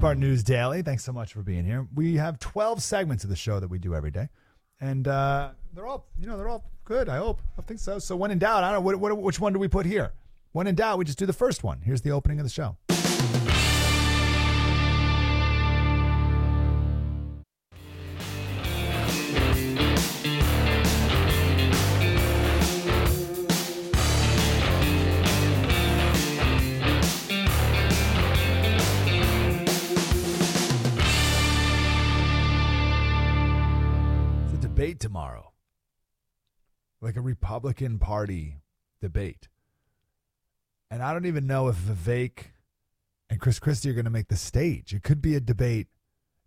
Breitbart News Daily. Thanks so much for being here. We have 12 segments of the show that we do every day, and uh, they're all, you know, they're all good. I hope. I think so. So when in doubt, I don't know what, what, which one do we put here. When in doubt, we just do the first one. Here's the opening of the show. Debate tomorrow, like a Republican Party debate. And I don't even know if Vivek and Chris Christie are going to make the stage. It could be a debate.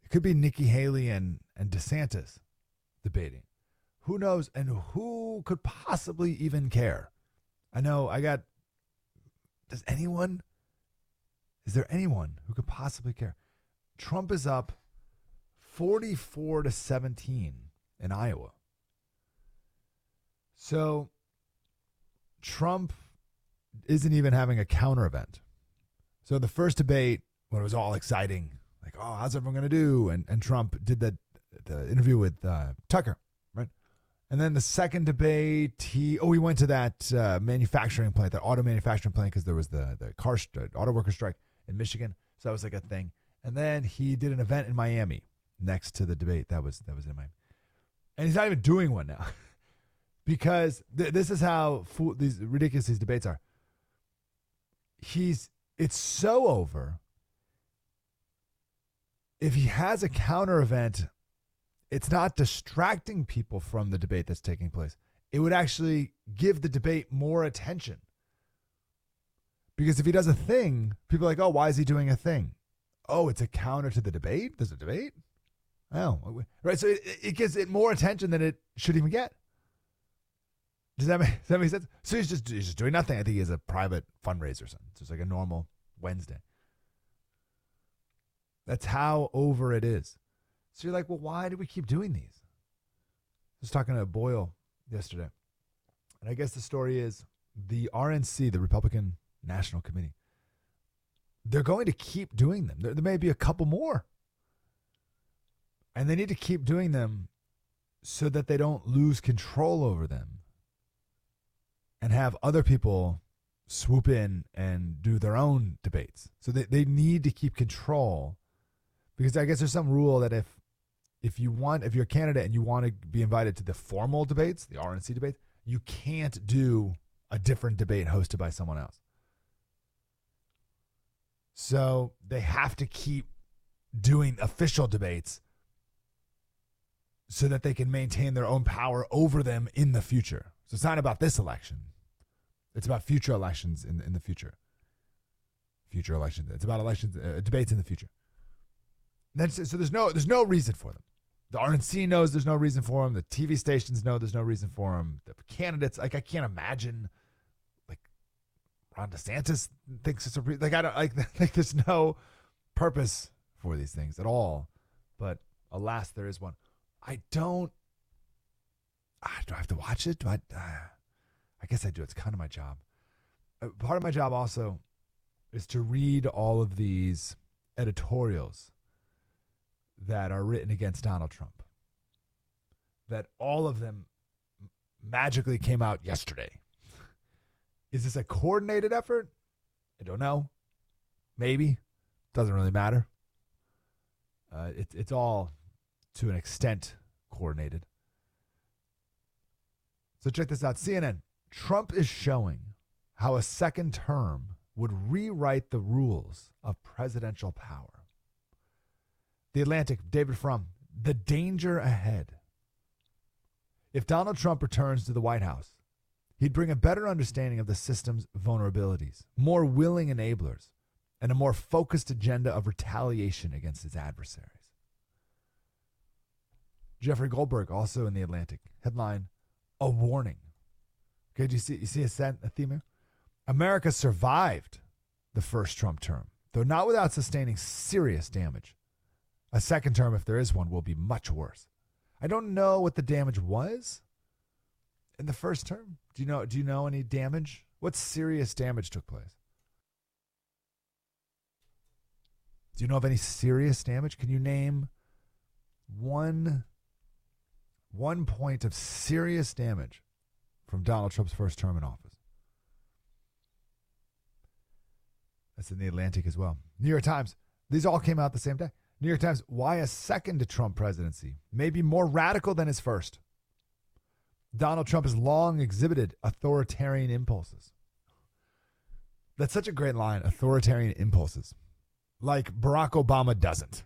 It could be Nikki Haley and, and DeSantis debating. Who knows? And who could possibly even care? I know I got. Does anyone? Is there anyone who could possibly care? Trump is up 44 to 17 in Iowa. So Trump isn't even having a counter event. So the first debate, when it was all exciting, like, oh, how's everyone going to do? And, and Trump did the, the interview with uh, Tucker, right? And then the second debate, he, oh, he went to that uh, manufacturing plant, that auto manufacturing plant, because there was the, the car, st- auto worker strike in Michigan. So that was like a thing. And then he did an event in Miami next to the debate. That was, that was in Miami. And he's not even doing one now because th- this is how these ridiculous these debates are. He's it's so over. If he has a counter event, it's not distracting people from the debate that's taking place. It would actually give the debate more attention. Because if he does a thing, people are like, oh, why is he doing a thing? Oh, it's a counter to the debate? There's a debate? Oh, right. So it, it gives it more attention than it should even get. Does that make, does that make sense? So he's just he's just doing nothing. I think he has a private fundraiser or something. So it's like a normal Wednesday. That's how over it is. So you're like, well, why do we keep doing these? I was talking to Boyle yesterday, and I guess the story is the RNC, the Republican National Committee, they're going to keep doing them. There, there may be a couple more, and they need to keep doing them so that they don't lose control over them and have other people swoop in and do their own debates. So they, they need to keep control because I guess there's some rule that if if you want if you're a candidate and you want to be invited to the formal debates, the RNC debates, you can't do a different debate hosted by someone else. So they have to keep doing official debates so that they can maintain their own power over them in the future. So it's not about this election. It's about future elections in in the future. Future elections. It's about elections uh, debates in the future. Then so there's no there's no reason for them. The RNC knows there's no reason for them. The TV stations know there's no reason for them. The candidates like I can't imagine like Ron DeSantis thinks it's a re- like I don't like like there's no purpose for these things at all. But alas, there is one. I don't. Do I have to watch it? Do I? Uh, I guess I do. It's kind of my job. Uh, part of my job also is to read all of these editorials that are written against Donald Trump. That all of them magically came out yesterday. Is this a coordinated effort? I don't know. Maybe. Doesn't really matter. Uh, it, it's all to an extent coordinated. So check this out CNN. Trump is showing how a second term would rewrite the rules of presidential power. The Atlantic, David Frum, the danger ahead. If Donald Trump returns to the White House, he'd bring a better understanding of the system's vulnerabilities, more willing enablers, and a more focused agenda of retaliation against his adversaries. Jeffrey Goldberg, also in the Atlantic, headline: "A warning." Okay, do you see you see a, set, a theme here? America survived the first Trump term, though not without sustaining serious damage. A second term, if there is one, will be much worse. I don't know what the damage was in the first term. Do you know? Do you know any damage? What serious damage took place? Do you know of any serious damage? Can you name one one point of serious damage from Donald Trump's first term in office? That's in the Atlantic as well. New York Times. These all came out the same day. New York Times. Why a second Trump presidency may be more radical than his first. Donald Trump has long exhibited authoritarian impulses. That's such a great line authoritarian impulses. Like Barack Obama doesn't,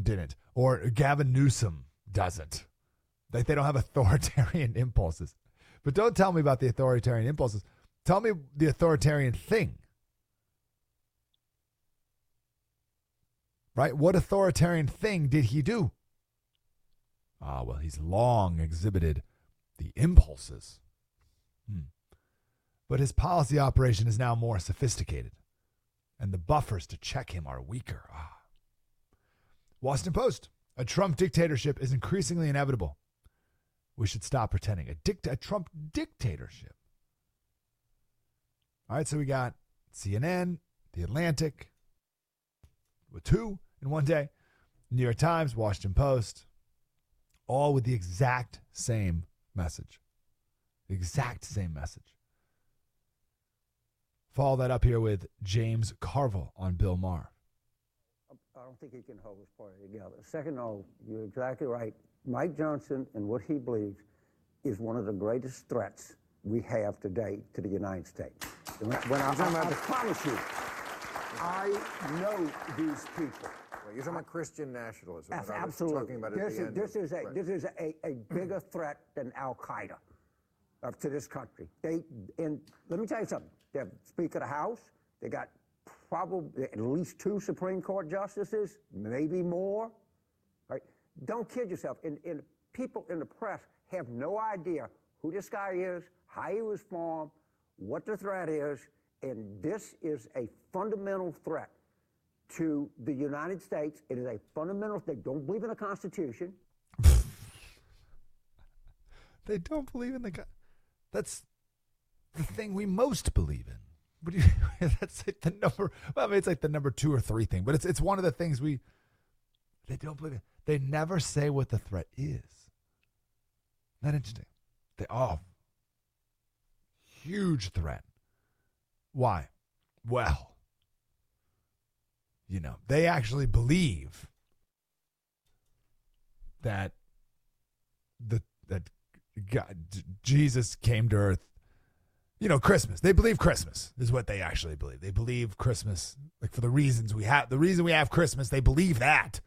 didn't, or Gavin Newsom doesn't. They don't have authoritarian impulses. But don't tell me about the authoritarian impulses. Tell me the authoritarian thing. Right? What authoritarian thing did he do? Ah, well, he's long exhibited the impulses. Hmm. But his policy operation is now more sophisticated, and the buffers to check him are weaker. Ah. Washington Post. A Trump dictatorship is increasingly inevitable. We should stop pretending. A, dict- a Trump dictatorship. All right, so we got CNN, The Atlantic, with two in one day, New York Times, Washington Post, all with the exact same message. The exact same message. Follow that up here with James Carville on Bill Maher. I don't think he can hold his party together. Second, of all, you're exactly right. Mike Johnson and what he believes is one of the greatest threats we have today to the United States. When, when I, I, I promise you, I know these people. Well, you're talking about Christian nationalism. Yes, absolutely. this, is, this is, a, right. this is a, a bigger threat than Al Qaeda uh, to this country. They and let me tell you something. They have Speaker of the House. They got probably at least two Supreme Court justices, maybe more. Right? Don't kid yourself. And, and people in the press have no idea who this guy is, how he was formed, what the threat is, and this is a fundamental threat to the United States. It is a fundamental. They don't believe in the Constitution. they don't believe in the. That's the thing we most believe in. But that's like the number. Well, I mean, it's like the number two or three thing, but it's it's one of the things we. They don't believe in. They never say what the threat is. Not interesting. They oh, huge threat. Why? Well, you know, they actually believe that the that God, Jesus came to earth. You know, Christmas. They believe Christmas is what they actually believe. They believe Christmas, like for the reasons we have, the reason we have Christmas, they believe that.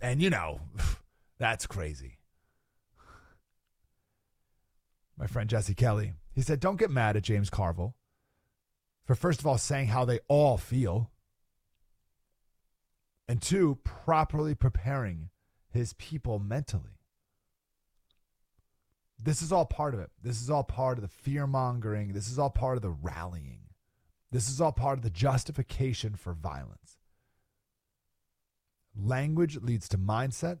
And, you know, that's crazy. My friend Jesse Kelly, he said, don't get mad at James Carville for, first of all, saying how they all feel, and two, properly preparing his people mentally. This is all part of it. This is all part of the fear mongering. This is all part of the rallying. This is all part of the justification for violence. Language leads to mindset.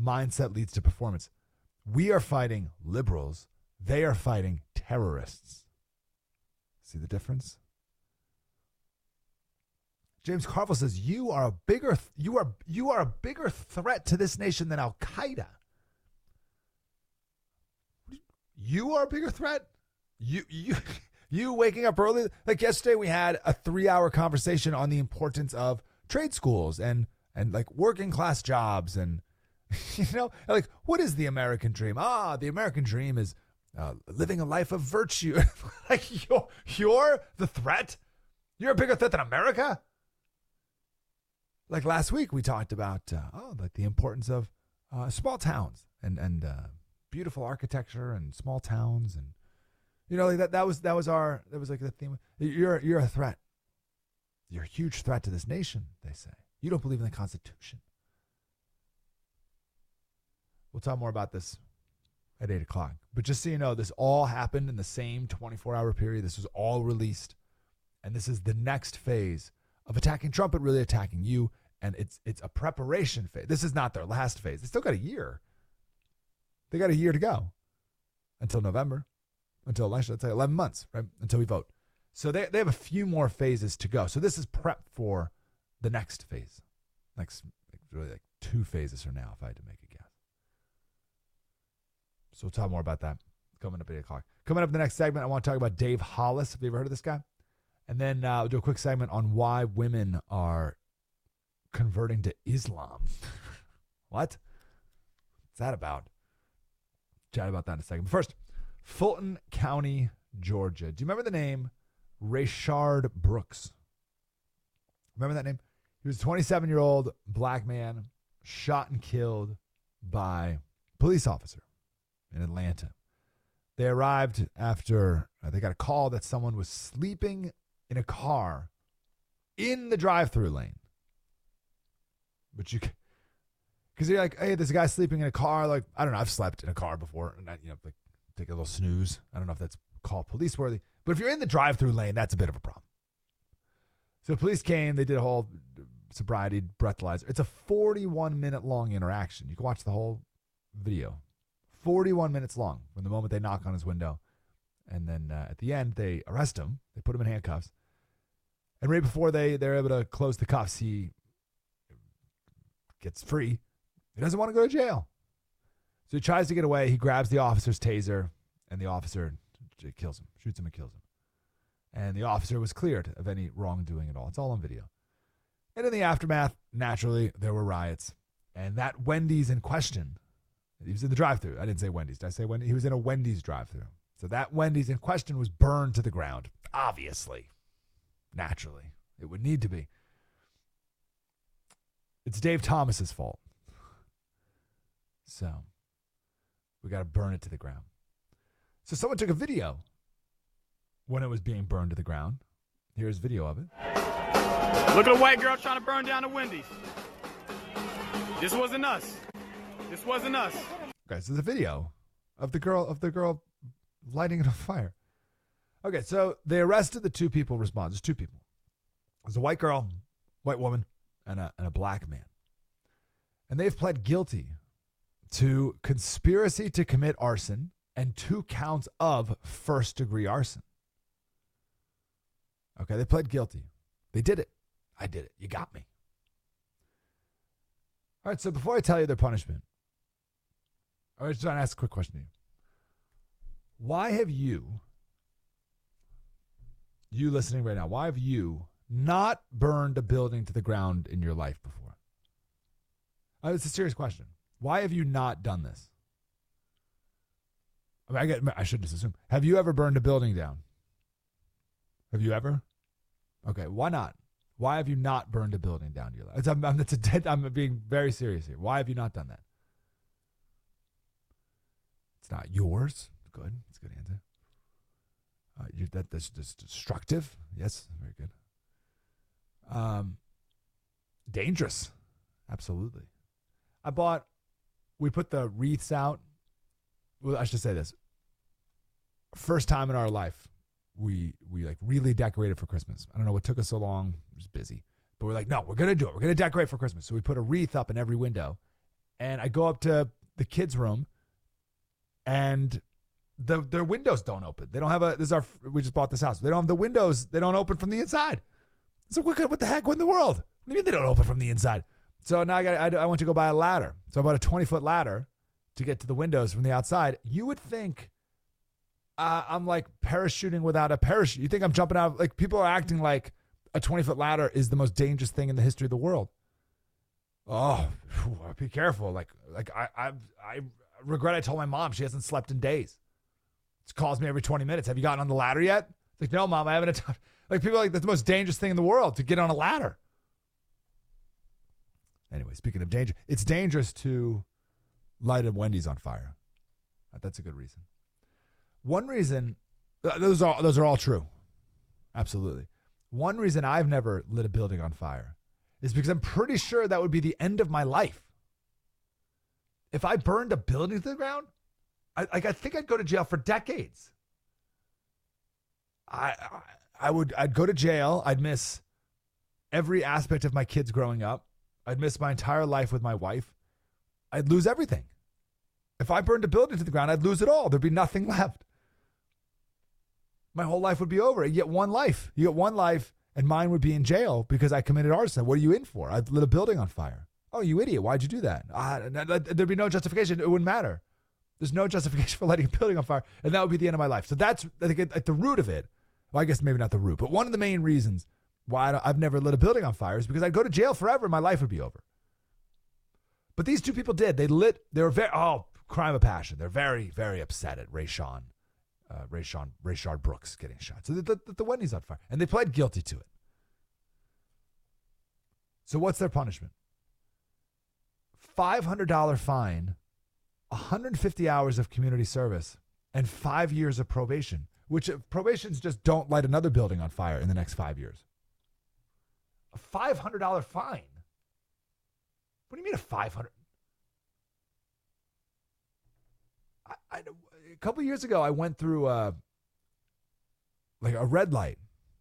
Mindset leads to performance. We are fighting liberals. They are fighting terrorists. See the difference? James Carville says you are a bigger you are you are a bigger threat to this nation than Al Qaeda. You are a bigger threat. You you you waking up early like yesterday we had a 3-hour conversation on the importance of trade schools and and like working class jobs and you know like what is the American dream? Ah, the American dream is uh, living a life of virtue. like you're you're the threat. You're a bigger threat than America. Like last week, we talked about uh, oh, like the importance of uh, small towns and and uh, beautiful architecture and small towns and you know like that that was that was our that was like the theme. You're you're a threat. You're a huge threat to this nation. They say you don't believe in the Constitution. We'll talk more about this at 8 o'clock. But just so you know, this all happened in the same 24 hour period. This was all released. And this is the next phase of attacking Trump, but really attacking you. And it's it's a preparation phase. This is not their last phase. They still got a year. They got a year to go until November, until election. Let's say 11 months, right? Until we vote. So they, they have a few more phases to go. So this is prep for the next phase. Next, really like two phases from now, if I had to make a guess. So we'll talk more about that coming up at 8 o'clock. Coming up in the next segment, I want to talk about Dave Hollis. Have you ever heard of this guy? And then uh, we'll do a quick segment on why women are converting to Islam. what? What's that about? Chat about that in a second. But first, Fulton County, Georgia. Do you remember the name Rayshard Brooks? Remember that name? He was a 27 year old black man shot and killed by police officer in Atlanta. They arrived after uh, they got a call that someone was sleeping in a car in the drive-through lane. But you, because you're like, hey, this guy's sleeping in a car. Like, I don't know, I've slept in a car before, and I, you know, like take a little snooze. I don't know if that's called police worthy, but if you're in the drive-through lane, that's a bit of a problem. So police came. They did a whole sobriety breathalyzer. It's a 41 minute long interaction. You can watch the whole video. 41 minutes long from the moment they knock on his window. And then uh, at the end, they arrest him. They put him in handcuffs. And right before they, they're able to close the cuffs, he gets free. He doesn't want to go to jail. So he tries to get away. He grabs the officer's taser, and the officer kills him, shoots him, and kills him. And the officer was cleared of any wrongdoing at all. It's all on video. And in the aftermath, naturally, there were riots. And that Wendy's in question, he was in the drive through. I didn't say Wendy's. Did I say Wendy's? He was in a Wendy's drive through. So that Wendy's in question was burned to the ground. Obviously. Naturally. It would need to be. It's Dave Thomas's fault. So we got to burn it to the ground. So someone took a video when it was being burned to the ground. Here's video of it. Look at a white girl trying to burn down the Wendy's. This wasn't us. This wasn't us. Guys, there's a video of the girl of the girl lighting it on fire. Okay, so they arrested the two people responsible. There's two people. There's a white girl, white woman, and a, and a black man. And they've pled guilty to conspiracy to commit arson and two counts of first degree arson. Okay, they pled guilty. They did it. I did it. You got me. All right, so before I tell you their punishment, I just want to ask a quick question to you. Why have you, you listening right now, why have you not burned a building to the ground in your life before? Uh, it's a serious question. Why have you not done this? I, mean, I, get, I should just assume. Have you ever burned a building down? Have you ever? Okay, why not? Why have you not burned a building down to your life? I'm, I'm, a dead, I'm being very serious here. Why have you not done that? It's not yours. Good. It's a good answer. Uh, you, that, that's just destructive. Yes, very good. Um, dangerous. Absolutely. I bought, we put the wreaths out. Well, I should say this. First time in our life, we we like really decorated for Christmas. I don't know what took us so long. It was busy. But we're like, no, we're gonna do it. We're gonna decorate for Christmas. So we put a wreath up in every window. And I go up to the kids' room and the their windows don't open. They don't have a this is our we just bought this house. They don't have the windows, they don't open from the inside. So what, what the heck? What in the world? What do you mean they don't open from the inside? So now I got I, I went to go buy a ladder. So I bought a 20 foot ladder to get to the windows from the outside. You would think uh, I'm like parachuting without a parachute. You think I'm jumping out? Like people are acting like a 20 foot ladder is the most dangerous thing in the history of the world. Oh, whew, be careful. Like, like I, I, I regret I told my mom she hasn't slept in days. She calls me every 20 minutes. Have you gotten on the ladder yet? It's like, no, mom, I haven't. Like people like that's the most dangerous thing in the world to get on a ladder. Anyway, speaking of danger, it's dangerous to light a Wendy's on fire. That's a good reason. One reason uh, those are those are all true. Absolutely. One reason I've never lit a building on fire is because I'm pretty sure that would be the end of my life. If I burned a building to the ground, I like I think I'd go to jail for decades. I I would I'd go to jail. I'd miss every aspect of my kids growing up. I'd miss my entire life with my wife. I'd lose everything. If I burned a building to the ground, I'd lose it all. There'd be nothing left my whole life would be over. You get one life. You get one life, and mine would be in jail because I committed arson. What are you in for? I lit a building on fire. Oh, you idiot! Why'd you do that? Ah, there'd be no justification. It wouldn't matter. There's no justification for lighting a building on fire, and that would be the end of my life. So that's I think at the root of it. Well, I guess maybe not the root, but one of the main reasons why I've never lit a building on fire is because I'd go to jail forever and my life would be over. But these two people did. They lit. They were very oh crime of passion. They're very very upset at Rayshon, uh, Rayshon Rayshard Brooks getting shot. So the, the, the Wendy's on fire, and they pled guilty to it. So what's their punishment? Five hundred dollar fine, 150 hours of community service, and five years of probation. Which uh, probations just don't light another building on fire in the next five years. A five hundred dollar fine. What do you mean a five hundred? I, I, a couple years ago, I went through uh, like a red light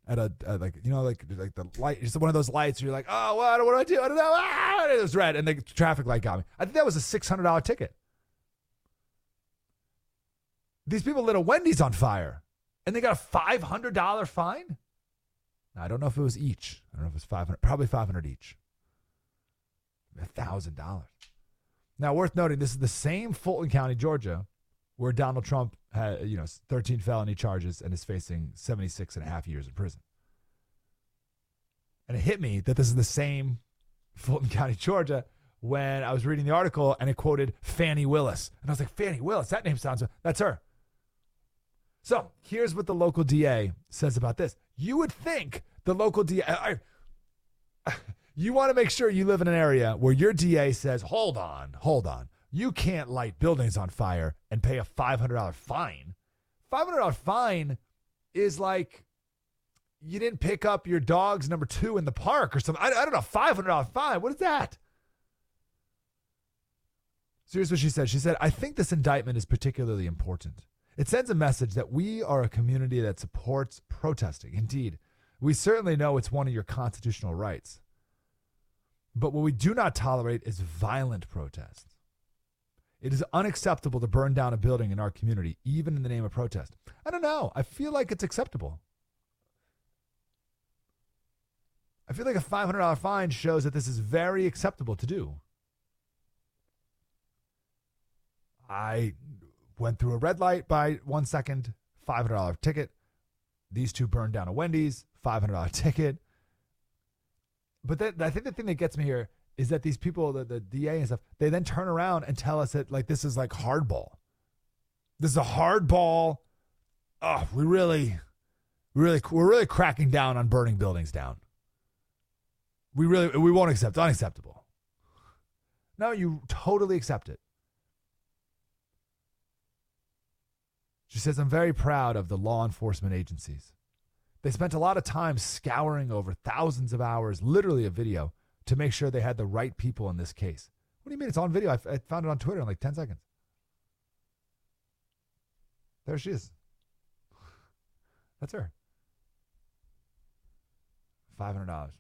at a like you know like like the light. It's one of those lights. Where you're like, oh, what, what do I do? I don't know. Ah! It was red, and the traffic light got me. I think that was a six hundred dollar ticket. These people lit a Wendy's on fire, and they got a five hundred dollar fine. I don't know if it was each. I don't know if it was five hundred. Probably five hundred each thousand dollars. Now, worth noting, this is the same Fulton County, Georgia, where Donald Trump had, you know, 13 felony charges and is facing 76 and a half years in prison. And it hit me that this is the same Fulton County, Georgia, when I was reading the article and it quoted Fani Willis. And I was like, Fani Willis, that name sounds, that's her. So here's what the local DA says about this. You would think the local DA, I, you want to make sure you live in an area where your DA says, hold on, hold on. You can't light buildings on fire and pay a $500 fine. $500 fine is like you didn't pick up your dog's number two in the park or something. I, I don't know. $500 fine. What is that? So here's what she said. She said, I think this indictment is particularly important. It sends a message that we are a community that supports protesting. Indeed, we certainly know it's one of your constitutional rights. But what we do not tolerate is violent protests. It is unacceptable to burn down a building in our community, even in the name of protest. I don't know. I feel like it's acceptable. I feel like a $500 fine shows that this is very acceptable to do. I went through a red light by one second, $500 ticket. These two burned down a Wendy's, $500 ticket but that, I think the thing that gets me here is that these people, the, the DA and stuff, they then turn around and tell us that like this is like hardball. This is a hardball. Oh, we really, really, we're really cracking down on burning buildings down. We really, we won't accept. Unacceptable. No, you totally accept it. She says, I'm very proud of the law enforcement agencies. They spent a lot of time scouring over thousands of hours, literally of video, to make sure they had the right people in this case. What do you mean? It's on video. I, I found it on Twitter in like 10 seconds. There she is. That's her. $500.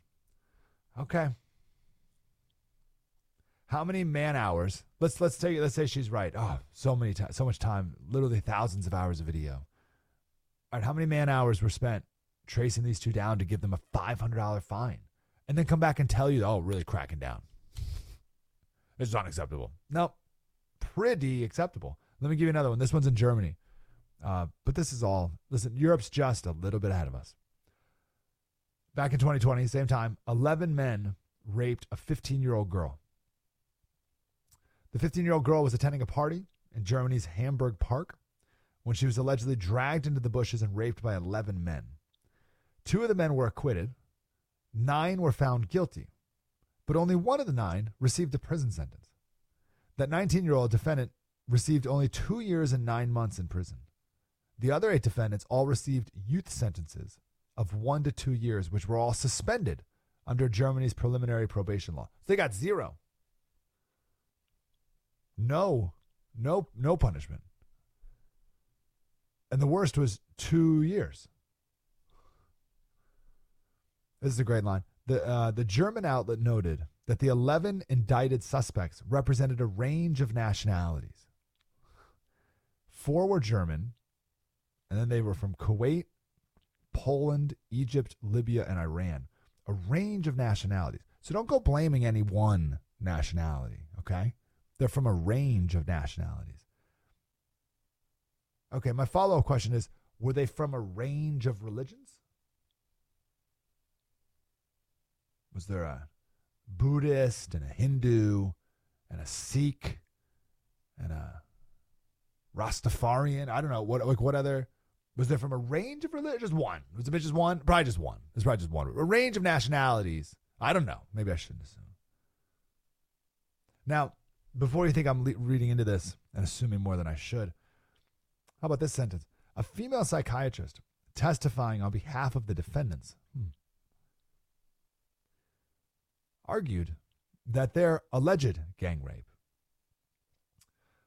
Okay. How many man hours? Let's let's take let's say she's right. Oh, so many times, so much time, literally thousands of hours of video. All right, how many man hours were spent tracing these two down to give them a $500 fine and then come back and tell you, oh, really cracking down. This is unacceptable. No, pretty acceptable. Let me give you another one. This one's in Germany. Uh, but this is all, listen, Europe's just a little bit ahead of us. Back in 2020, same time, 11 men raped a 15 year old girl. The 15 year old girl was attending a party in Germany's Hamburg Park when she was allegedly dragged into the bushes and raped by 11 men. Two of the men were acquitted, nine were found guilty, but only one of the nine received a prison sentence. That 19 year old defendant received only two years and nine months in prison. The other eight defendants all received youth sentences of one to two years, which were all suspended under Germany's preliminary probation law. So they got zero. No, no, no punishment. And the worst was two years. This is a great line. The, uh, the German outlet noted that the 11 indicted suspects represented a range of nationalities. Four were German, and then they were from Kuwait, Poland, Egypt, Libya, and Iran. A range of nationalities. So don't go blaming any one nationality, okay? They're from a range of nationalities. Okay, my follow up question is were they from a range of religions? Was there a Buddhist and a Hindu and a Sikh and a Rastafarian? I don't know what like what other was there from a range of religions? Just one. Was it just one? Probably just one. It's probably just one. A range of nationalities. I don't know. Maybe I shouldn't assume. Now, before you think I'm le- reading into this and assuming more than I should, how about this sentence? A female psychiatrist testifying on behalf of the defendants hmm, argued that their alleged gang rape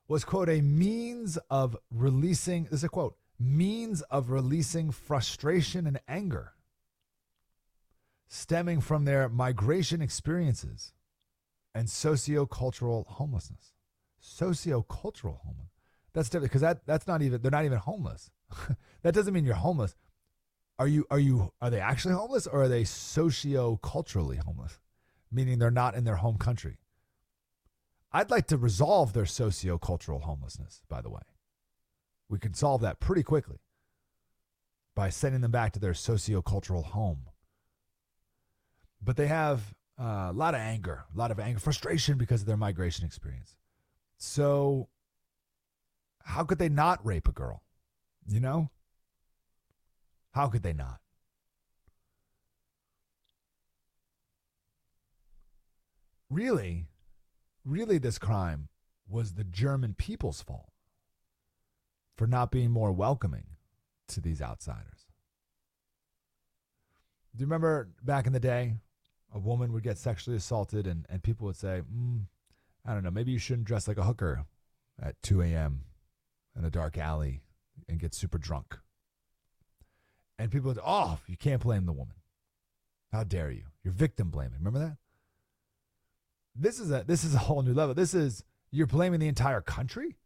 was, quote, a means of releasing, this is a quote, means of releasing frustration and anger stemming from their migration experiences and sociocultural homelessness. Sociocultural homelessness. That's different because that, that's not even they're not even homeless. that doesn't mean you're homeless. Are you are you are they actually homeless or are they socio-culturally homeless? Meaning they're not in their home country. I'd like to resolve their socio-cultural homelessness, by the way. We could solve that pretty quickly by sending them back to their socio-cultural home. But they have uh, a lot of anger, a lot of anger, frustration because of their migration experience. So how could they not rape a girl? You know? How could they not? Really, really, this crime was the German people's fault for not being more welcoming to these outsiders. Do you remember back in the day, a woman would get sexually assaulted and, and people would say, mm, I don't know, maybe you shouldn't dress like a hooker at 2 a.m in a dark alley and get super drunk. And people would, oh, you can't blame the woman. How dare you? You're victim blaming. Remember that? This is a this is a whole new level. This is you're blaming the entire country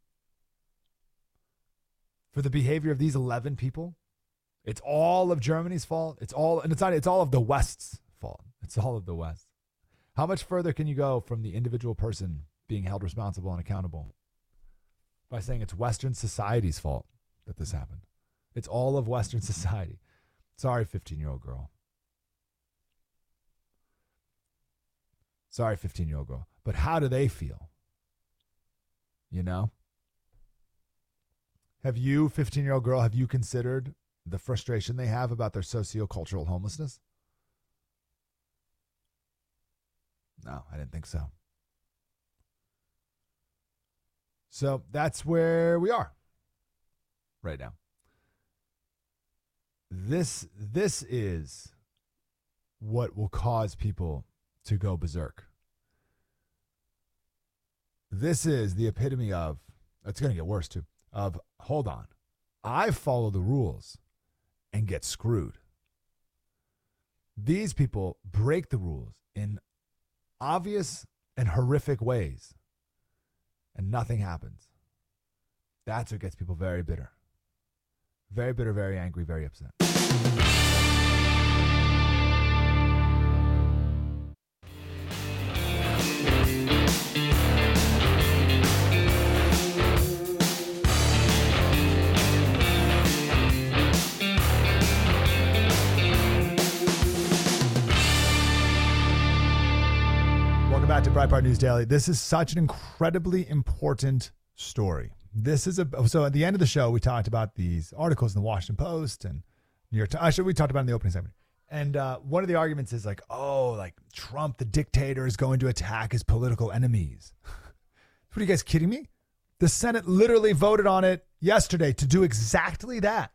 for the behavior of these 11 people. It's all of Germany's fault. It's all and it's not it's all of the West's fault. It's all of the West. How much further can you go from the individual person being held responsible and accountable? by saying it's Western society's fault that this happened. It's all of Western society. Sorry, 15 year old girl. Sorry, 15 year old girl. But how do they feel? You know? Have you, 15 year old girl, have you considered the frustration they have about their sociocultural homelessness? No, I didn't think so. So that's where we are right now. This this is what will cause people to go berserk. This is the epitome of it's going to get worse too. Of hold on. I follow the rules and get screwed. These people break the rules in obvious and horrific ways and nothing happens. That's what gets people very bitter. Very bitter, very angry, very upset. Breitbart News Daily. This is such an incredibly important story. This is a so at the end of the show we talked about these articles in the Washington Post and New York Times. Actually, we talked about in the opening segment. And uh, one of the arguments is like, oh, like Trump, the dictator, is going to attack his political enemies. what are you guys kidding me? The Senate literally voted on it yesterday to do exactly that.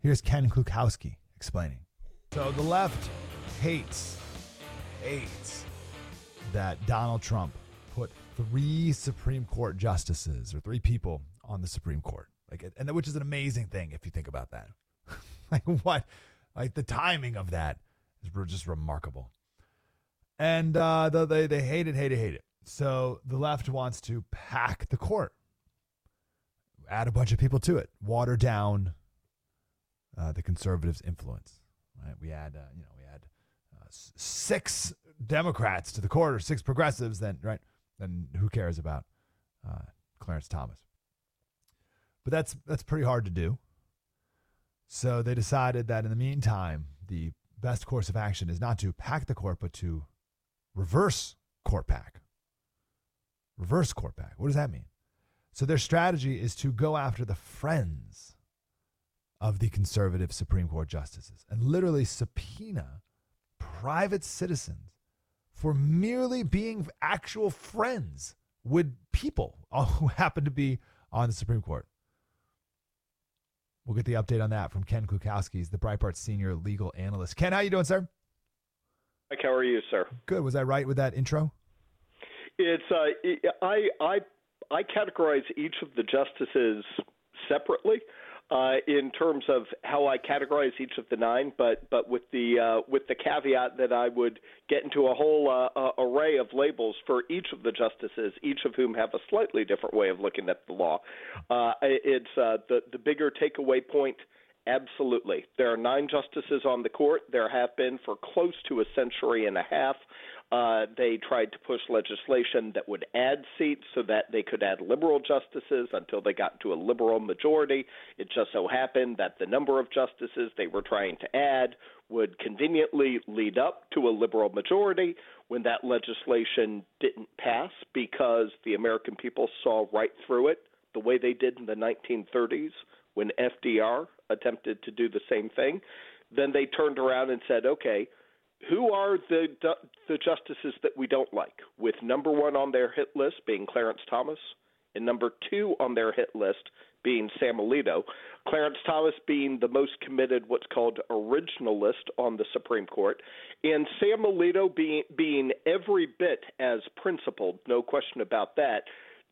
Here's Ken Klukowski explaining. So the left hates, hates that Donald Trump put three Supreme Court justices or three people on the Supreme Court. Like, and which is an amazing thing if you think about that. like what, like the timing of that is just remarkable. And uh, they they hate it, hate it, hate it. So the left wants to pack the court, add a bunch of people to it, water down uh, the conservatives' influence. Right? We had, uh, you know, we had uh, six Democrats to the court or six progressives. Then, right? Then who cares about uh, Clarence Thomas? But that's that's pretty hard to do. So they decided that in the meantime, the best course of action is not to pack the court, but to reverse court pack. Reverse court pack. What does that mean? So their strategy is to go after the friends of the conservative Supreme Court justices and literally subpoena private citizens for merely being actual friends with people who happen to be on the Supreme Court. We'll get the update on that from Ken Klukowski. He's the Breitbart senior legal analyst. Ken, how you doing, sir? Mike, how are you, sir? Good. Was I right with that intro? It's uh, I I I categorize each of the justices separately uh, in terms of how I categorize each of the nine, but but with the uh, with the caveat that I would get into a whole uh, array of labels for each of the justices, each of whom have a slightly different way of looking at the law. Uh, it's uh, the the bigger takeaway point. Absolutely. There are nine justices on the court. There have been for close to a century and a half. Uh, they tried to push legislation that would add seats so that they could add liberal justices until they got to a liberal majority. It just so happened that the number of justices they were trying to add would conveniently lead up to a liberal majority when that legislation didn't pass because the American people saw right through it the way they did in the 1930s when FDR attempted to do the same thing. Then they turned around and said, okay, who are the the justices that we don't like? With number one on their hit list being Clarence Thomas, and number two on their hit list being Sam Alito. Clarence Thomas being the most committed, what's called originalist on the Supreme Court, and Sam Alito being being every bit as principled, no question about that.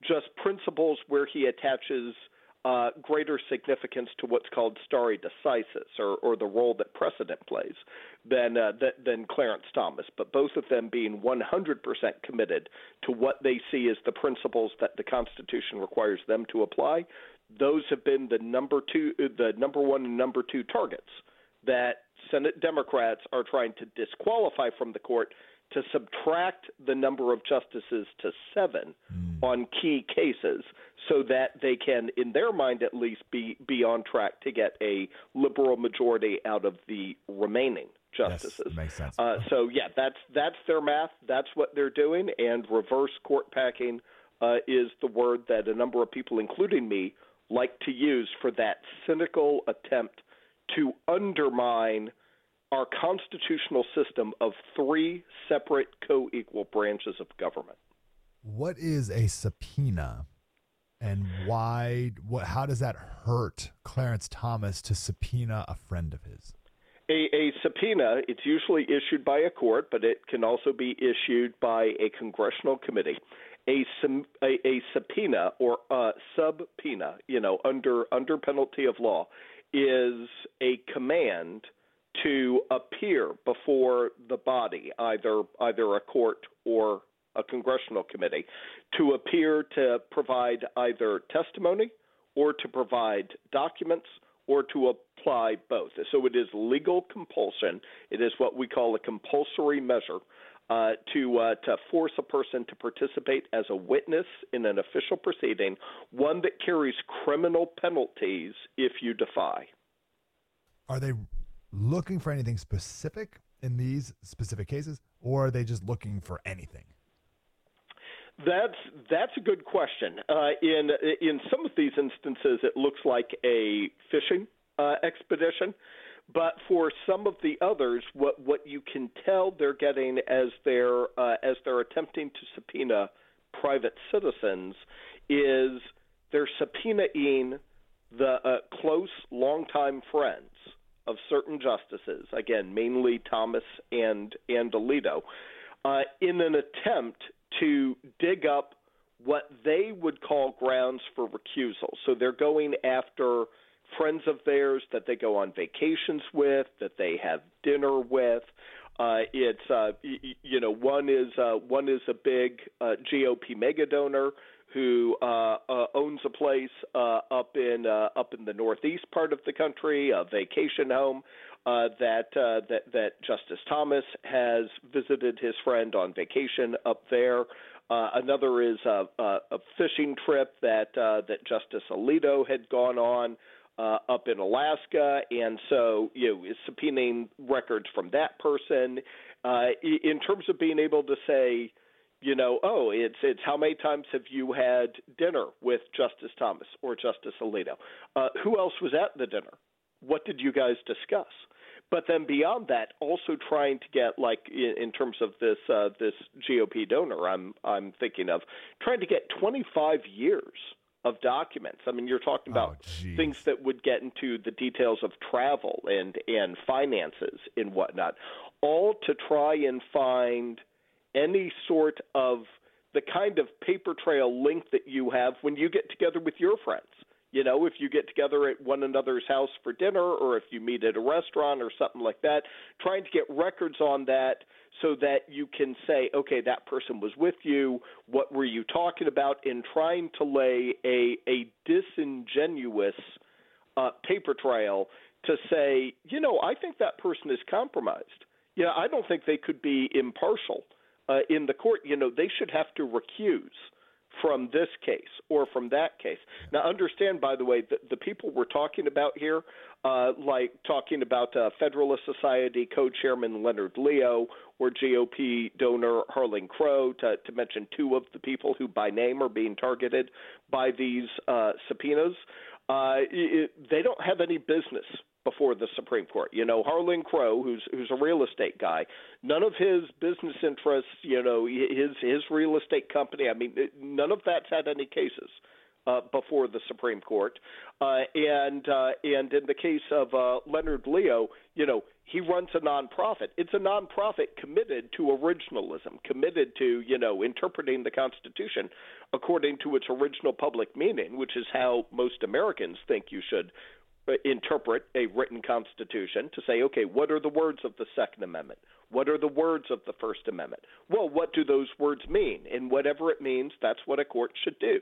Just principles where he attaches uh, greater significance to what's called stare decisis, or, or the role that precedent plays, than, uh, th- than Clarence Thomas. But both of them being 100% committed to what they see as the principles that the Constitution requires them to apply, those have been the number two, the number one and number two targets that Senate Democrats are trying to disqualify from the court to subtract the number of justices to seven mm. on key cases so that they can, in their mind at least, be, be on track to get a liberal majority out of the remaining justices. Yes, makes sense. Uh, so yeah, that's that's their math. That's what they're doing. And reverse court packing uh, is the word that a number of people, including me, like to use for that cynical attempt to undermine – our constitutional system of three separate co equal branches of government. What is a subpoena? And why? What? How does that hurt Clarence Thomas to subpoena a friend of his? A, a, subpoena, it's usually issued by a court, but it can also be issued by a congressional committee. A, a, a subpoena or a subpoena, you know, under under penalty of law, is a command to appear before the body, either either a court or a congressional committee, to appear to provide either testimony or to provide documents or to apply both. So it is legal compulsion. It is what we call a compulsory measure uh, to uh, to force a person to participate as a witness in an official proceeding, one that carries criminal penalties if you defy. Are they looking for anything specific in these specific cases, or are they just looking for anything? That's that's a good question. Uh, in in some of these instances, it looks like a fishing uh, expedition, but for some of the others, what what you can tell they're getting as they're uh, as they're attempting to subpoena private citizens is they're subpoenaing the uh, close longtime friends of certain justices, again, mainly Thomas and and Alito, uh, in an attempt to dig up what they would call grounds for recusal. So they're going after friends of theirs that they go on vacations with, that they have dinner with. Uh, it's uh, you know one is uh, one is a big uh, GOP mega donor who uh, uh, owns a place uh, up in uh, up in the northeast part of the country, a vacation home. Uh, that uh, that that Justice Thomas has visited his friend on vacation up there. Uh, another is a, a, a fishing trip that uh, that Justice Alito had gone on uh, up in Alaska, and so you know is subpoenaing records from that person. Uh, in terms of being able to say, you know, oh, it's it's how many times have you had dinner with Justice Thomas or Justice Alito? Uh, who else was at the dinner? What did you guys discuss? But then beyond that, also trying to get like in, in terms of this uh, this GOP donor, I'm I'm thinking of trying to get 25 years of documents. I mean, you're talking about Oh, things that would get into the details of travel and and finances and whatnot, all to try and find any sort of the kind of paper trail link that you have when you get together with your friends. You know, if you get together at one another's house for dinner or if you meet at a restaurant or something like that, trying to get records on that so that you can say, okay, that person was with you, what were you talking about, and trying to lay a, a disingenuous uh, paper trail to say, you know, I think that person is compromised. Yeah, I don't think they could be impartial uh, in the court. You know, they should have to recuse from this case or from that case. Now, understand, by the way, the, the people we're talking about here, uh, like talking about uh, Federalist Society co-chairman Leonard Leo or GOP donor Harlan Crow, to, to mention two of the people who by name are being targeted by these uh, subpoenas. Uh, it, they don't have any business before the Supreme Court. You know, Harlan Crow, who's who's a real estate guy, none of his business interests, you know, his his real estate company. I mean, none of that's had any cases uh, before the Supreme Court. Uh, and uh, and in the case of uh, Leonard Leo, you know, he runs a nonprofit. It's a nonprofit committed to originalism, committed to you know interpreting the Constitution according to its original public meaning, which is how most Americans think you should interpret a written constitution to say, okay, what are the words of the Second Amendment? What are the words of the First Amendment? Well, what do those words mean? And whatever it means, that's what a court should do.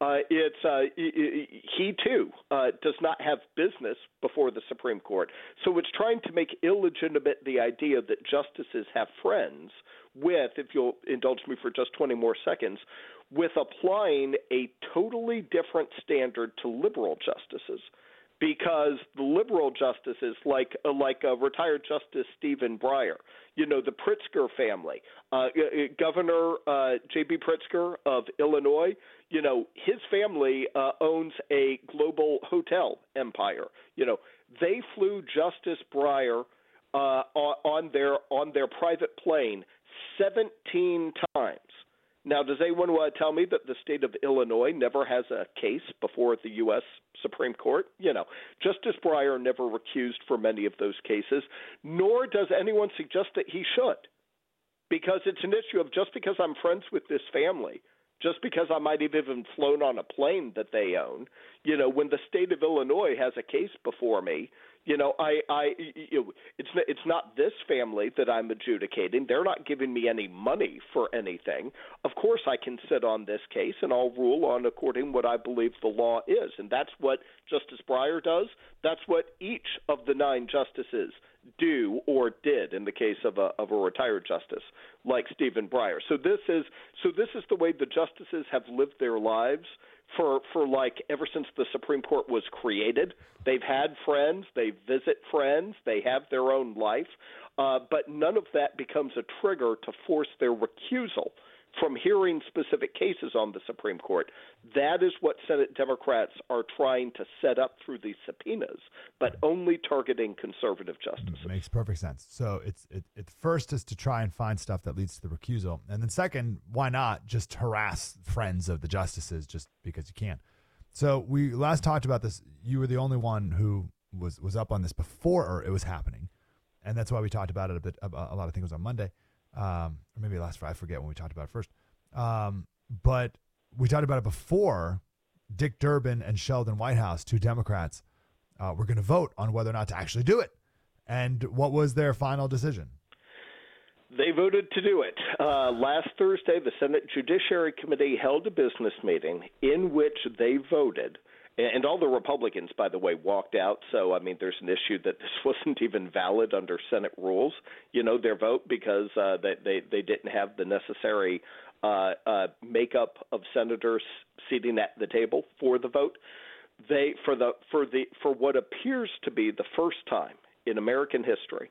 Uh, it's uh, he too uh, does not have business before the Supreme Court, so it's trying to make illegitimate the idea that justices have friends with, if you'll indulge me for just 20 more seconds, with applying a totally different standard to liberal justices because the liberal justices, like uh, like uh, retired Justice Stephen Breyer, you know, the Pritzker family, uh, Governor uh, J.B. Pritzker of Illinois, you know, his family uh, owns a global hotel empire. You know, they flew Justice Breyer uh, on their on their private plane 17 times. Now, does anyone want to tell me that the state of Illinois never has a case before the U.S. Supreme Court? You know, Justice Breyer never recused for many of those cases, nor does anyone suggest that he should, because it's an issue of just because I'm friends with this family, just because I might have even flown on a plane that they own, you know, when the state of Illinois has a case before me, you know, I, I, you know, it's it's not this family that I'm adjudicating. They're not giving me any money for anything. Of course, I can sit on this case and I'll rule on according what I believe the law is, and that's what Justice Breyer does. That's what each of the nine justices do or did in the case of a of a retired justice like Stephen Breyer. So this is so this is the way the justices have lived their lives for for like ever since the Supreme Court was created. They've had friends, they visit friends, they have their own life, uh, but none of that becomes a trigger to force their recusal from hearing specific cases on the Supreme Court. That is what Senate Democrats are trying to set up through these subpoenas, but only targeting conservative justices. Makes perfect sense. So it's it, it first is to try and find stuff that leads to the recusal, and then second, why not just harass friends of the justices just because you can? So we last talked about this. You were the only one who was was up on this before it was happening, and that's why we talked about it a bit. A lot of things on Monday um, or maybe last Friday. I forget when we talked about it first. Um, but we talked about it before. Dick Durbin and Sheldon Whitehouse, two Democrats, uh, were going to vote on whether or not to actually do it. And what was their final decision? They voted to do it. Uh, last Thursday, the Senate Judiciary Committee held a business meeting in which they voted and all the Republicans, by the way, walked out. So, I mean, there's an issue that this wasn't even valid under Senate rules, you know, their vote because uh, they, they they didn't have the necessary uh, uh, makeup of senators sitting at the table for the vote. They for the for the for what appears to be the first time in American history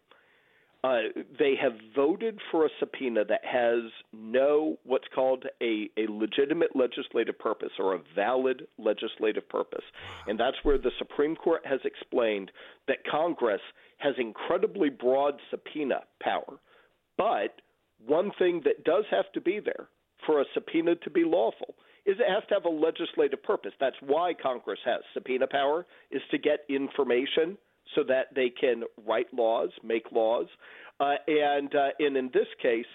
uh, they have voted for a subpoena that has no what's called a, a legitimate legislative purpose or a valid legislative purpose. And that's where the Supreme Court has explained that Congress has incredibly broad subpoena power. But one thing that does have to be there for a subpoena to be lawful is it has to have a legislative purpose. That's why Congress has subpoena power is to get information so that they can write laws, make laws. Uh, and, uh, and in this case,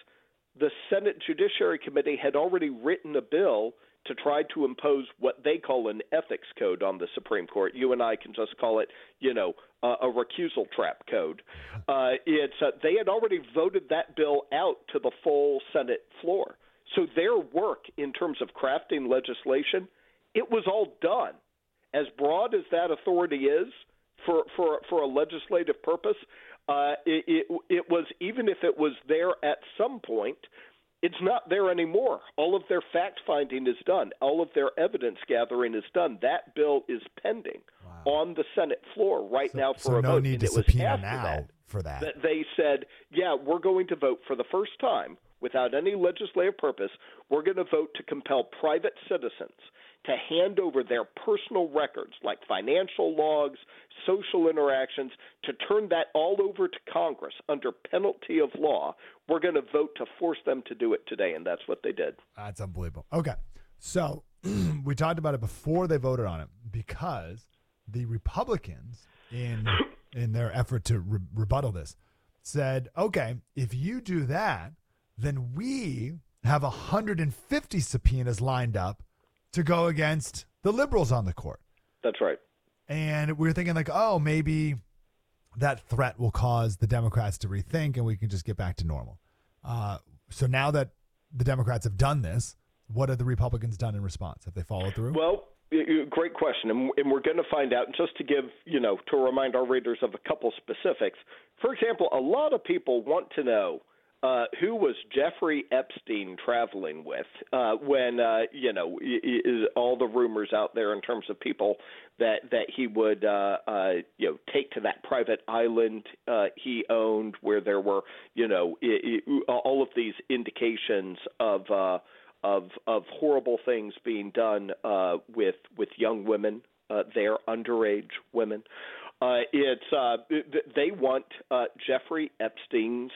the Senate Judiciary Committee had already written a bill to try to impose what they call an ethics code on the Supreme Court. You and I can just call it, you know, uh, a recusal trap code. Uh, it's uh, they had already voted that bill out to the full Senate floor. So their work in terms of crafting legislation, it was all done. As broad as that authority is, for for for a legislative purpose. Uh, it, it it was even if it was there at some point, it's not there anymore. All of their fact finding is done. All of their evidence gathering is done. That bill is pending wow. on the Senate floor right so, now for so a no vote. Need and to it was subpoena now that, for that. that they said, "Yeah, we're going to vote for the first time without any legislative purpose. We're going to vote to compel private citizens." To hand over their personal records, like financial logs, social interactions, to turn that all over to Congress under penalty of law. We're going to vote to force them to do it today, and that's what they did. That's unbelievable. Okay. So we talked about it before they voted on it because the Republicans, in in their effort to re- rebuttal this, said, "Okay, if you do that, then we have 150 subpoenas lined up to go against the liberals on the court. That's right. And we were thinking, like, oh, maybe that threat will cause the Democrats to rethink and we can just get back to normal. Uh, so now that the Democrats have done this, what have the Republicans done in response? Have they followed through? Well, great question, and, we're going to find out. And Just to give, you know, to remind our readers of a couple specifics. For example, a lot of people want to know uh, who was Jeffrey Epstein traveling with uh, when uh, you know all the rumors out there in terms of people that that he would uh, uh, you know take to that private island uh, he owned where there were you know all of these indications of uh, of of horrible things being done uh, with with young women uh, there underage women. Uh, it's uh, they want uh, Jeffrey Epstein's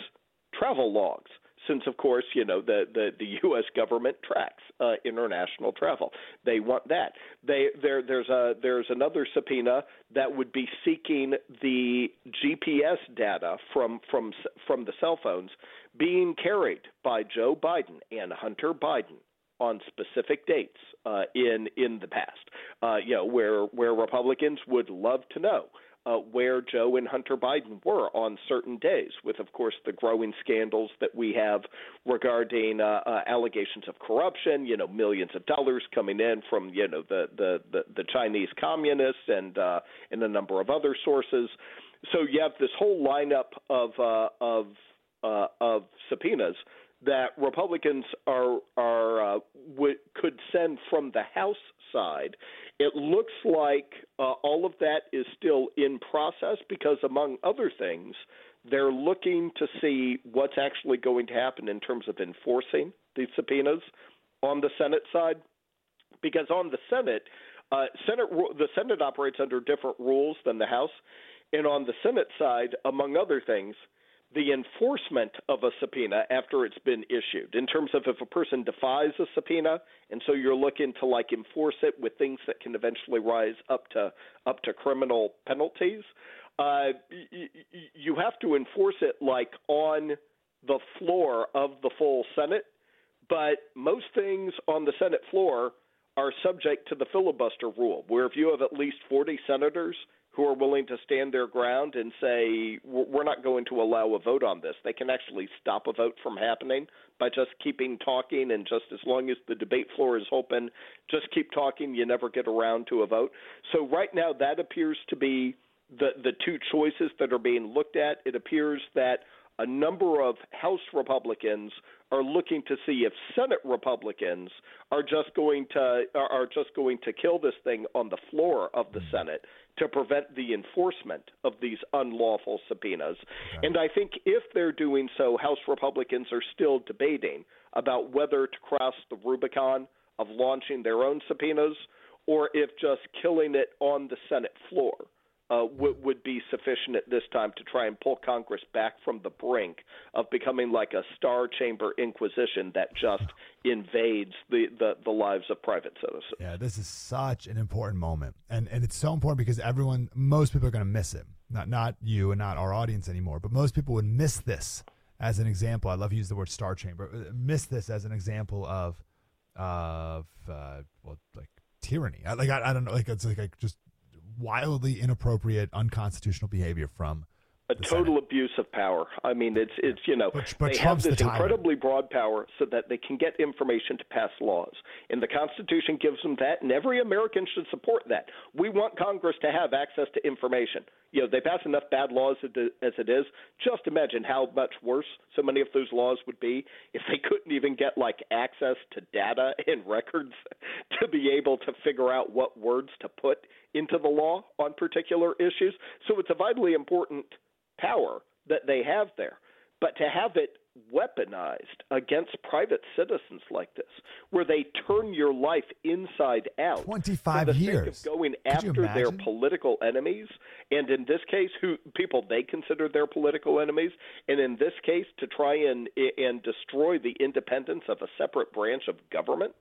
travel logs since of course you know the the, the US government tracks uh, international travel. They want that. They there there's a there's another subpoena that would be seeking the GPS data from from from the cell phones being carried by Joe Biden and Hunter Biden on specific dates uh, in in the past. Uh, you know where where Republicans would love to know uh, where Joe and Hunter Biden were on certain days, with, of course, the growing scandals that we have regarding uh, uh, allegations of corruption. You know, millions of dollars coming in from you know the the the, the Chinese communists and uh, and a number of other sources. So you have this whole lineup of uh, of uh, of subpoenas that Republicans are are uh, w- could send from the House side. It looks like uh, all of that is still in process because, among other things, they're looking to see what's actually going to happen in terms of enforcing these subpoenas on the Senate side. Because on the Senate, uh, Senate the Senate operates under different rules than the House, and on the Senate side, among other things, the enforcement of a subpoena after it's been issued in terms of if a person defies a subpoena and so you're looking to like enforce it with things that can eventually rise up to up to criminal penalties uh, y- y- you have to enforce it like on the floor of the full senate. But most things on the senate floor are subject to the filibuster rule where if you have at least 40 senators who are willing to stand their ground and say we're not going to allow a vote on this. They can actually stop a vote from happening by just keeping talking and just as long as the debate floor is open, just keep talking, you never get around to a vote. So right now that appears to be the the two choices that are being looked at. It appears that a number of House Republicans are looking to see if Senate Republicans are just going to are just going to kill this thing on the floor of the mm-hmm. Senate to prevent the enforcement of these unlawful subpoenas. Okay. And I think if they're doing so, House Republicans are still debating about whether to cross the Rubicon of launching their own subpoenas or if just killing it on the Senate floor uh, w- would be sufficient at this time to try and pull Congress back from the brink of becoming like a star chamber inquisition that just invades the, the, the lives of private citizens. Yeah, this is such an important moment. And, and it's so important because everyone, most people are going to miss it. Not, not you and not our audience anymore, but most people would miss this as an example. I love to use the word star chamber. Uh, miss this as an example of, of uh, well, like tyranny. Like I, I don't know, like it's like, like just wildly inappropriate, unconstitutional behavior from a total Senate. abuse of power. I mean, it's it's you know but, but they Trump's have this incredibly broad power so that they can get information to pass laws, and the Constitution gives them that, and every American should support that. We want Congress to have access to information. You know, they pass enough bad laws as it is. Just imagine how much worse so many of those laws would be if they couldn't even get like access to data and records to be able to figure out what words to put into the law on particular issues. So it's a vitally important power that they have there. But to have it weaponized against private citizens like this, where they turn your life inside out, 25 for the years sake of going after their political enemies, and in this case, who people they consider their political enemies, and in this case, to try and and destroy the independence of a separate branch of government.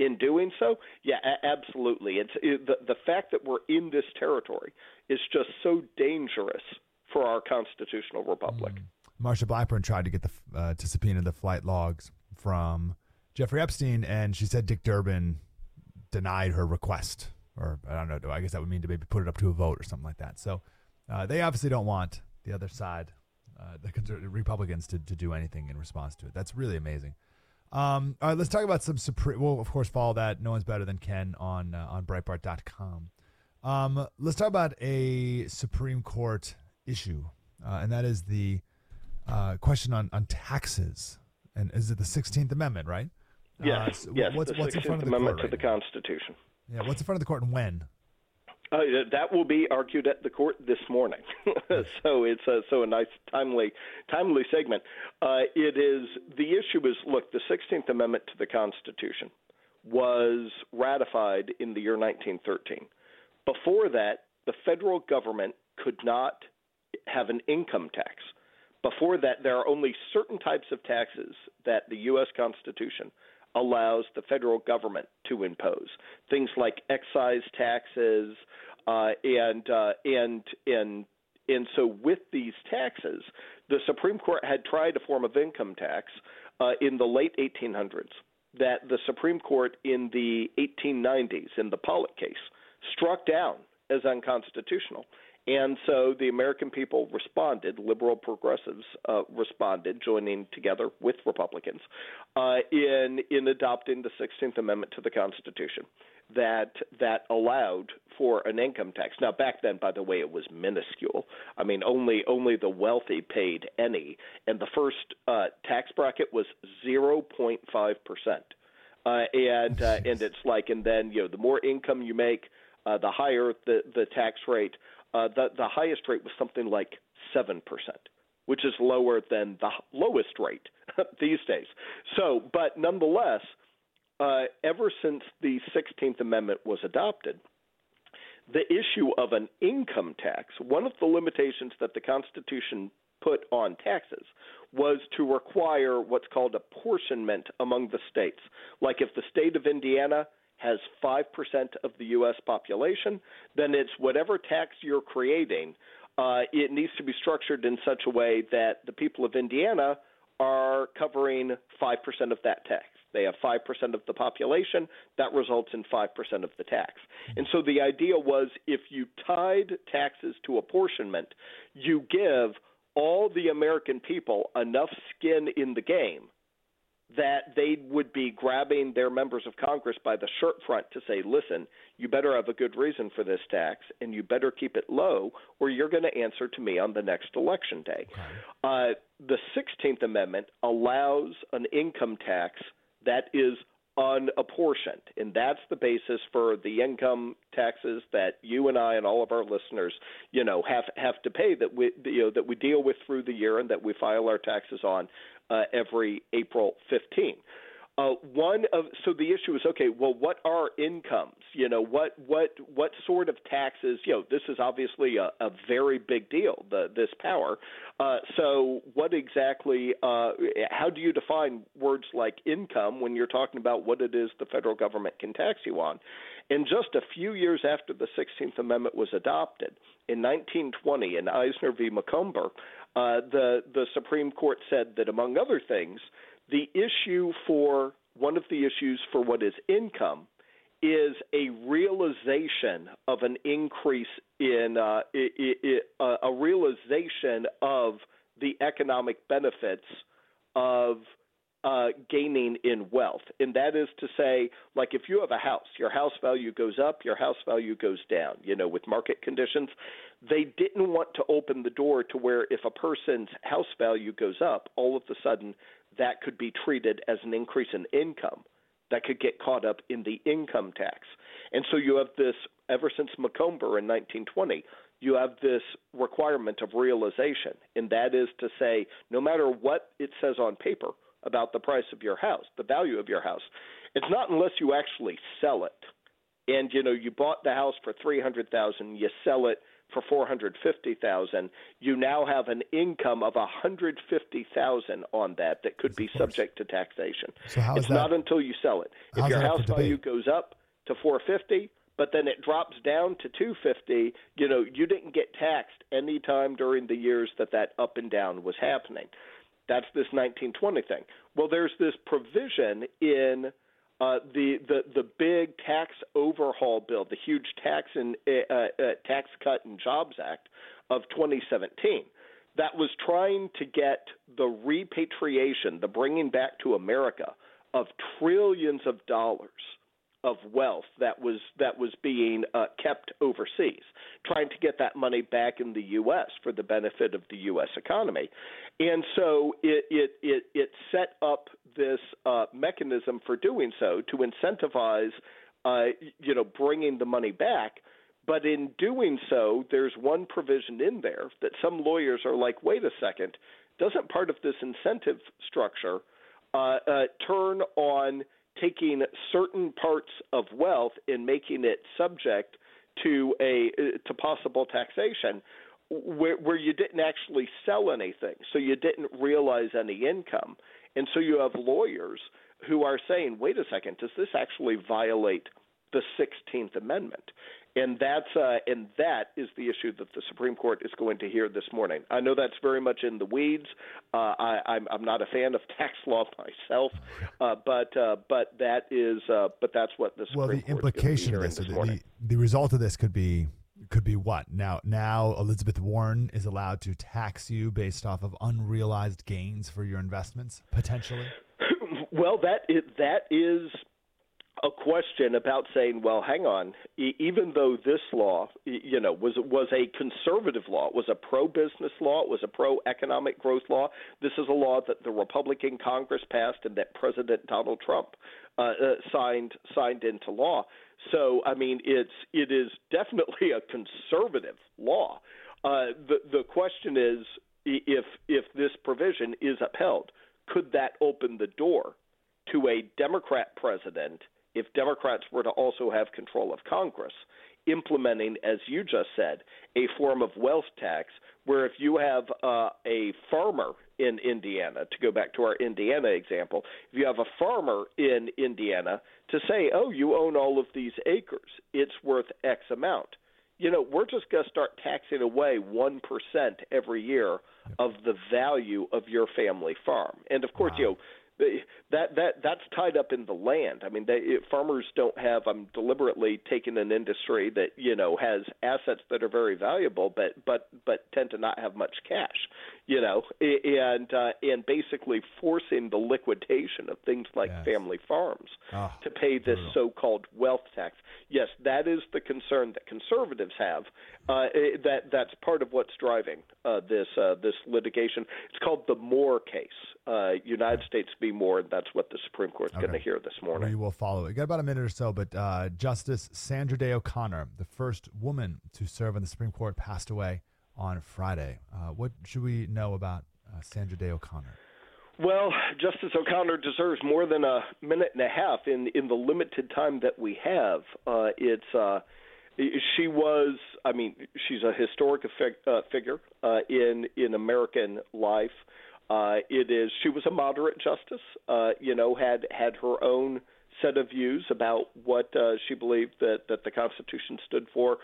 In doing so, yeah, absolutely. It's it, the the fact that we're in this territory is just so dangerous for our constitutional republic. Mm. Marsha Blackburn tried to get the uh, to subpoena the flight logs from Jeffrey Epstein, and she said Dick Durbin denied her request, or I don't know. I guess that would mean to maybe put it up to a vote or something like that. So uh, they obviously don't want the other side, uh, the Republicans, to, to do anything in response to it. That's really amazing. Um, all right, let's talk about some supreme. Well, of course, follow that. No one's better than Ken on uh, on Breitbart.com. Um, let's talk about a Supreme Court issue, uh, and that is the uh, question on, on taxes. And is it the 16th Amendment, right? Yes. Uh, so yes. What's, the 16th in front of the Amendment court to right the now? Constitution. Yeah. What's in front of the court and when? Uh, that will be argued at the court this morning, so it's a, so a nice timely timely segment. Uh, it is the issue is look the Sixteenth Amendment to the Constitution was ratified in the year 1913. Before that, the federal government could not have an income tax. Before that, there are only certain types of taxes that the U.S. Constitution allows the federal government to impose. Things like excise taxes, uh, and uh, and and and so with these taxes, the Supreme Court had tried a form of income tax uh, in the late 1800s that the Supreme Court in the 1890s in the Pollock case struck down as unconstitutional. And so the American people responded, liberal progressives uh, responded, joining together with Republicans uh, in in adopting the 16th Amendment to the Constitution that that allowed for an income tax. Now back then by the way it was minuscule. I mean only only the wealthy paid any and the first uh, tax bracket was 0.5%. Uh, and uh, and it's like and then you know the more income you make uh, the higher the the tax rate uh, the the highest rate was something like seven percent, which is lower than the lowest rate these days. So, but nonetheless, uh, ever since the Sixteenth Amendment was adopted, the issue of an income tax, one of the limitations that the Constitution put on taxes was to require what's called apportionment among the states. Like if the state of Indiana has 5% of the U.S. population, then it's whatever tax you're creating, uh, it needs to be structured in such a way that the people of Indiana are covering 5% of that tax. They have 5% of the population. That results in 5% of the tax. And so the idea was if you tied taxes to apportionment, you give all the American people enough skin in the game that they would be grabbing their members of Congress by the shirt front to say, listen, you better have a good reason for this tax and you better keep it low or you're going to answer to me on the next election day. Uh, the 16th Amendment allows an income tax that is unapportioned, and that's the basis for the income taxes that you and I and all of our listeners, you know, have have to pay that we you know that we deal with through the year and that we file our taxes on uh, every April 15. Uh, one of so the issue is okay. Well, what are incomes? You know, what what what sort of taxes? You know, this is obviously a, a very big deal. The this power. Uh, so, what exactly? Uh, how do you define words like income when you're talking about what it is the federal government can tax you on? And just a few years after the 16th Amendment was adopted, in 1920, in Eisner v. Macomber, uh, the the Supreme Court said that among other things the issue for one of the issues for what is income is a realization of an increase in uh, it, it, uh, a realization of the economic benefits of uh, gaining in wealth. And that is to say, like if you have a house, your house value goes up, your house value goes down, you know, with market conditions. They didn't want to open the door to where if a person's house value goes up, all of a sudden that could be treated as an increase in income that could get caught up in the income tax. And so you have this, ever since Macomber in 1920, you have this requirement of realization, and that is to say, no matter what it says on paper about the price of your house, the value of your house, it's not unless you actually sell it. And you know, you bought the house for three hundred thousand, you sell it for 450,000, you now have an income of 150,000 on that that could be subject to taxation. So how is it's that- not until you sell it. If your house value goes up to 450, but then it drops down to 250, you know, you didn't get taxed any time during the years that that up and down was happening. That's this 1920 thing. Well, there's this provision in uh, the the the big tax overhaul bill, the huge tax and uh, uh, tax cut and jobs act of 2017, that was trying to get the repatriation, the bringing back to America of trillions of dollars of wealth that was that was being uh, kept overseas, trying to get that money back in the U.S. for the benefit of the U.S. economy, and so it it it, it set up this uh, mechanism for doing so to incentivize, uh, you know, bringing the money back. But in doing so, there's one provision in there that some lawyers are like, wait a second, doesn't part of this incentive structure uh, uh, turn on taking certain parts of wealth and making it subject to a to possible taxation where where you didn't actually sell anything so you didn't realize any income. And so you have lawyers who are saying wait a second does this actually violate the 16th amendment and that's uh, and that is the issue that the Supreme Court is going to hear this morning. I know that's very much in the weeds. Uh, I, I'm, I'm not a fan of tax law myself, uh, but uh, but that is uh, but that's what the Supreme well, the Court is going to be implication of this, this the, the, the result of this could be could be what now? Now Elizabeth Warren is allowed to tax you based off of unrealized gains for your investments potentially. Well, that is, that is a question about saying, well, hang on, e- even though this law, you know, was was a conservative law, it was a pro-business law, it was a pro-economic growth law. This is a law that the Republican Congress passed and that President Donald Trump uh, uh, signed signed into law. So, I mean, it's it is definitely a conservative law. Uh, the the question is if if this provision is upheld, could that open the door to a Democrat president if Democrats were to also have control of Congress, implementing, as you just said, a form of wealth tax where if you have uh, a farmer in Indiana, to go back to our Indiana example, if you have a farmer in Indiana to say, oh, you own all of these acres, it's worth X amount. You know, we're just going to start taxing away 1% every year of the value of your family farm. And of course, you know, that that that's tied up in the land. I mean, they, it, farmers don't have. I'm deliberately taking an industry that you know has assets that are very valuable, but but but tend to not have much cash. You know, and uh, and basically forcing the liquidation of things like Yes. family farms Oh, to pay this so-called wealth tax. Yes, that is the concern that conservatives have. Uh, eh, that that's part of what's driving uh, this uh, this litigation. It's called the Moore case. Uh, United States v. Moore. And that's what the Supreme Court's going to hear this We morning. will follow it. Got about a minute or so, but uh, Justice Sandra Day O'Connor, the first woman to serve on the Supreme Court, passed away on Friday. Uh, what should we know about uh, Sandra Day O'Connor? Well, Justice O'Connor deserves more than a minute and a half in in the limited time that we have. Uh, it's uh, she was, I mean, she's a historic uh, figure uh, in in American life. Uh, it is she was a moderate justice. Uh, you know, had had her own set of views about what uh, she believed that that the Constitution stood for.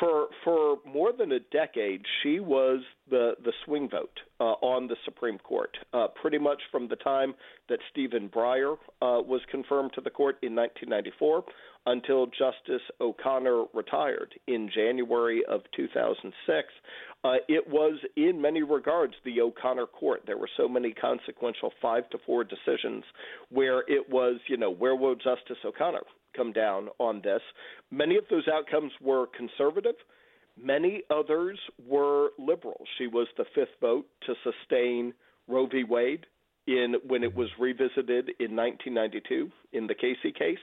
For for more than a decade, she was the the swing vote uh, on the Supreme Court. Uh, pretty much from the time that Stephen Breyer uh, was confirmed to the court in 1994 until Justice O'Connor retired in January of 2006. Uh, it was, in many regards, the O'Connor court. There were so many consequential five to four decisions where it was, you know, where will Justice O'Connor come down on this? Many of those outcomes were conservative. Many others were liberal. She was the fifth vote to sustain Roe v. Wade in when it was revisited in 1992 in the Casey case.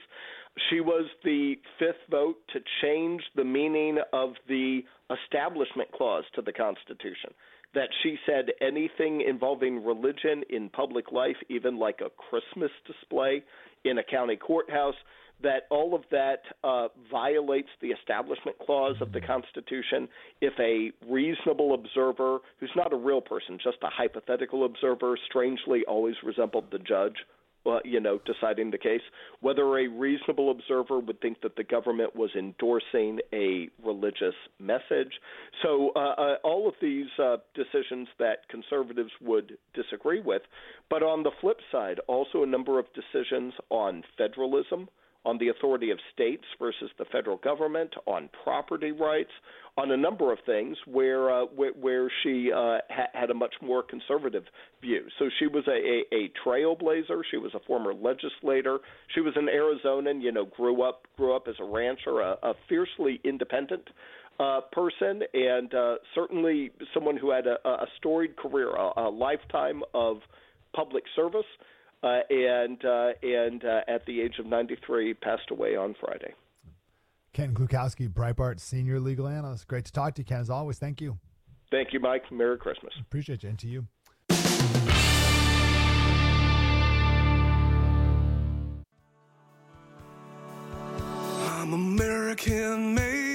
She was the fifth vote to change the meaning of the Establishment Clause to the Constitution. That she said anything involving religion in public life, even like a Christmas display in a county courthouse, that all of that uh, violates the Establishment Clause of the Constitution if a reasonable observer, who's not a real person, just a hypothetical observer, strangely always resembled the judge. Uh, you know, deciding the case, whether a reasonable observer would think that the government was endorsing a religious message. So, uh, uh, all of these uh, decisions that conservatives would disagree with. But on the flip side, also a number of decisions on federalism, on the authority of states versus the federal government, on property rights, on a number of things where uh, where, where she uh, ha- had a much more conservative view. So she was a, a, a trailblazer. She was a former legislator. She was an Arizonan. You know, grew up grew up as a rancher, a, a fiercely independent uh, person, and uh, certainly someone who had a, a storied career, a, a lifetime of public service uh, and uh, and uh, at the age of 93 passed away on Friday. Ken Klukowski, Breitbart Senior Legal Analyst. Great to talk to you, Ken, as always. Thank you. Thank you, Mike. Merry Christmas. Appreciate you. And to you. I'm American made.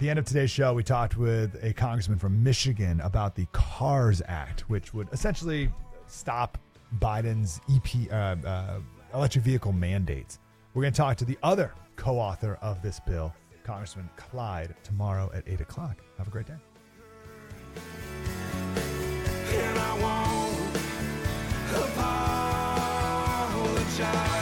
At the end of today's show, we talked with a congressman from Michigan about the CARS Act, which would essentially stop Biden's EP, uh, uh, electric vehicle mandates. We're going to talk to the other co author of this bill, Congressman Clyde, tomorrow at 8 o'clock. Have a great day. apologize.